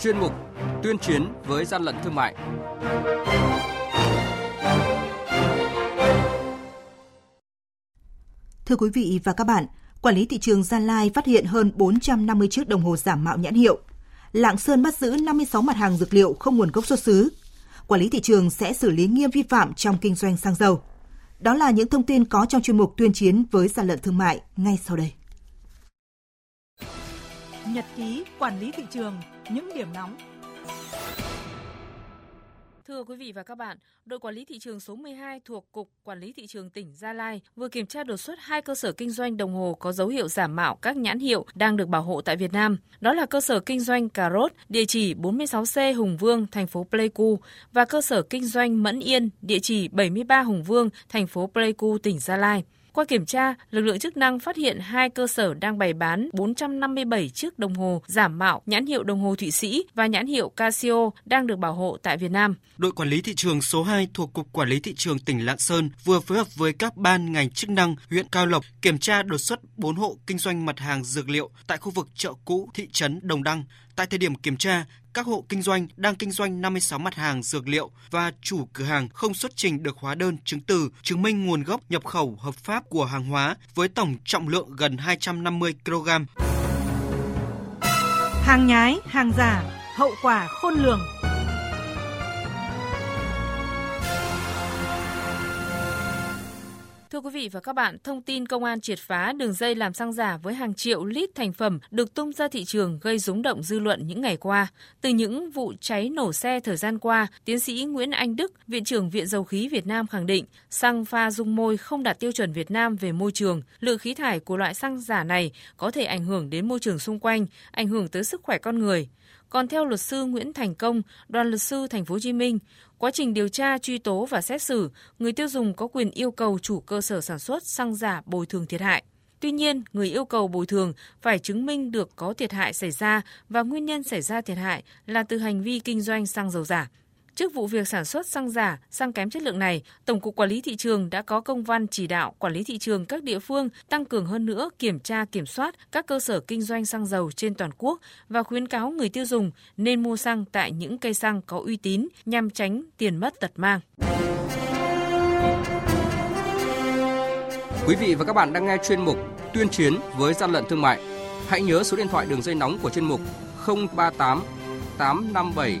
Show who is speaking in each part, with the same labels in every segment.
Speaker 1: chuyên mục Tuyên chiến với gian lận thương mại.
Speaker 2: Thưa quý vị và các bạn, Quản lý thị trường Gia Lai phát hiện hơn 450 chiếc đồng hồ giả mạo nhãn hiệu. Lạng Sơn bắt giữ 56 mặt hàng dược liệu không nguồn gốc xuất xứ. Quản lý thị trường sẽ xử lý nghiêm vi phạm trong kinh doanh xăng dầu. Đó là những thông tin có trong chuyên mục tuyên chiến với gian lận thương mại ngay sau đây.
Speaker 3: Nhật ký quản lý thị trường, những điểm nóng
Speaker 4: Thưa quý vị và các bạn, đội quản lý thị trường số 12 thuộc Cục Quản lý Thị trường tỉnh Gia Lai vừa kiểm tra đột xuất hai cơ sở kinh doanh đồng hồ có dấu hiệu giả mạo các nhãn hiệu đang được bảo hộ tại Việt Nam. Đó là cơ sở kinh doanh Cà Rốt, địa chỉ 46C Hùng Vương, thành phố Pleiku và cơ sở kinh doanh Mẫn Yên, địa chỉ 73 Hùng Vương, thành phố Pleiku, tỉnh Gia Lai. Qua kiểm tra, lực lượng chức năng phát hiện hai cơ sở đang bày bán 457 chiếc đồng hồ giả mạo nhãn hiệu đồng hồ Thụy Sĩ và nhãn hiệu Casio đang được bảo hộ tại Việt Nam.
Speaker 5: Đội quản lý thị trường số 2 thuộc Cục Quản lý Thị trường tỉnh Lạng Sơn vừa phối hợp với các ban ngành chức năng huyện Cao Lộc kiểm tra đột xuất 4 hộ kinh doanh mặt hàng dược liệu tại khu vực chợ cũ thị trấn Đồng Đăng. Tại thời điểm kiểm tra, các hộ kinh doanh đang kinh doanh 56 mặt hàng dược liệu và chủ cửa hàng không xuất trình được hóa đơn chứng từ chứng minh nguồn gốc nhập khẩu hợp pháp của hàng hóa với tổng trọng lượng gần 250 kg.
Speaker 3: Hàng nhái, hàng giả, hậu quả khôn lường.
Speaker 4: Thưa quý vị và các bạn, thông tin công an triệt phá đường dây làm xăng giả với hàng triệu lít thành phẩm được tung ra thị trường gây rúng động dư luận những ngày qua. Từ những vụ cháy nổ xe thời gian qua, tiến sĩ Nguyễn Anh Đức, Viện trưởng Viện Dầu khí Việt Nam khẳng định xăng pha dung môi không đạt tiêu chuẩn Việt Nam về môi trường. Lượng khí thải của loại xăng giả này có thể ảnh hưởng đến môi trường xung quanh, ảnh hưởng tới sức khỏe con người. Còn theo luật sư Nguyễn Thành Công, đoàn luật sư Thành phố Hồ Chí Minh, quá trình điều tra, truy tố và xét xử, người tiêu dùng có quyền yêu cầu chủ cơ sở sản xuất xăng giả bồi thường thiệt hại. Tuy nhiên, người yêu cầu bồi thường phải chứng minh được có thiệt hại xảy ra và nguyên nhân xảy ra thiệt hại là từ hành vi kinh doanh xăng dầu giả. Trước vụ việc sản xuất xăng giả, xăng kém chất lượng này, Tổng cục Quản lý thị trường đã có công văn chỉ đạo quản lý thị trường các địa phương tăng cường hơn nữa kiểm tra kiểm soát các cơ sở kinh doanh xăng dầu trên toàn quốc và khuyến cáo người tiêu dùng nên mua xăng tại những cây xăng có uy tín nhằm tránh tiền mất tật mang.
Speaker 1: Quý vị và các bạn đang nghe chuyên mục Tuyên chiến với gian lận thương mại. Hãy nhớ số điện thoại đường dây nóng của chuyên mục 038 857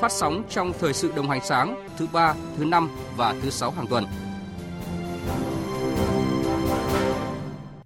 Speaker 1: phát sóng trong thời sự đồng hành sáng thứ ba, thứ năm và thứ sáu hàng tuần.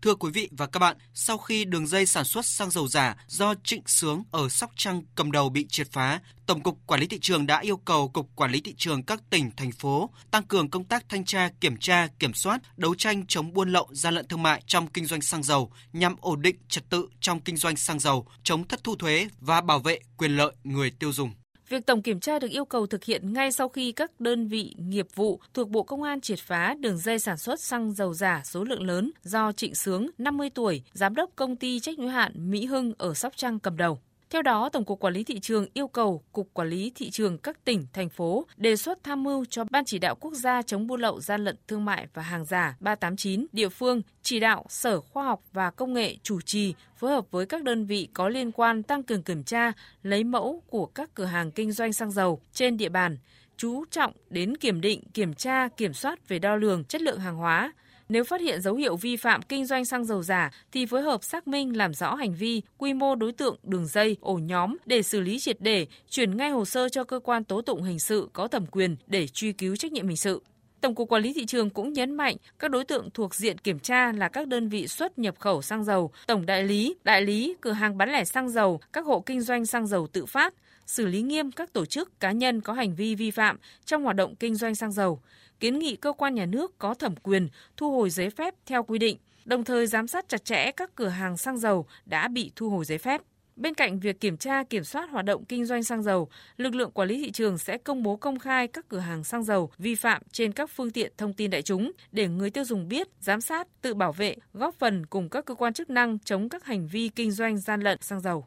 Speaker 5: Thưa quý vị và các bạn, sau khi đường dây sản xuất xăng dầu giả do Trịnh Sướng ở Sóc Trăng cầm đầu bị triệt phá, Tổng cục Quản lý thị trường đã yêu cầu Cục Quản lý thị trường các tỉnh thành phố tăng cường công tác thanh tra, kiểm tra, kiểm soát, đấu tranh chống buôn lậu, gian lận thương mại trong kinh doanh xăng dầu nhằm ổn định trật tự trong kinh doanh xăng dầu, chống thất thu thuế và bảo vệ quyền lợi người tiêu dùng.
Speaker 4: Việc tổng kiểm tra được yêu cầu thực hiện ngay sau khi các đơn vị nghiệp vụ thuộc Bộ Công an triệt phá đường dây sản xuất xăng dầu giả số lượng lớn do Trịnh Sướng, 50 tuổi, giám đốc công ty trách nhiệm hạn Mỹ Hưng ở Sóc Trăng cầm đầu. Theo đó, Tổng cục Quản lý thị trường yêu cầu Cục Quản lý thị trường các tỉnh, thành phố đề xuất tham mưu cho Ban chỉ đạo quốc gia chống buôn lậu, gian lận thương mại và hàng giả 389 địa phương chỉ đạo Sở Khoa học và Công nghệ chủ trì phối hợp với các đơn vị có liên quan tăng cường kiểm tra, lấy mẫu của các cửa hàng kinh doanh xăng dầu trên địa bàn, chú trọng đến kiểm định, kiểm tra, kiểm soát về đo lường chất lượng hàng hóa, nếu phát hiện dấu hiệu vi phạm kinh doanh xăng dầu giả thì phối hợp xác minh làm rõ hành vi, quy mô đối tượng, đường dây, ổ nhóm để xử lý triệt để, chuyển ngay hồ sơ cho cơ quan tố tụng hình sự có thẩm quyền để truy cứu trách nhiệm hình sự. Tổng cục Quản lý thị trường cũng nhấn mạnh các đối tượng thuộc diện kiểm tra là các đơn vị xuất nhập khẩu xăng dầu, tổng đại lý, đại lý, cửa hàng bán lẻ xăng dầu, các hộ kinh doanh xăng dầu tự phát, xử lý nghiêm các tổ chức cá nhân có hành vi vi phạm trong hoạt động kinh doanh xăng dầu, kiến nghị cơ quan nhà nước có thẩm quyền thu hồi giấy phép theo quy định, đồng thời giám sát chặt chẽ các cửa hàng xăng dầu đã bị thu hồi giấy phép. Bên cạnh việc kiểm tra kiểm soát hoạt động kinh doanh xăng dầu, lực lượng quản lý thị trường sẽ công bố công khai các cửa hàng xăng dầu vi phạm trên các phương tiện thông tin đại chúng để người tiêu dùng biết, giám sát, tự bảo vệ, góp phần cùng các cơ quan chức năng chống các hành vi kinh doanh gian lận xăng dầu.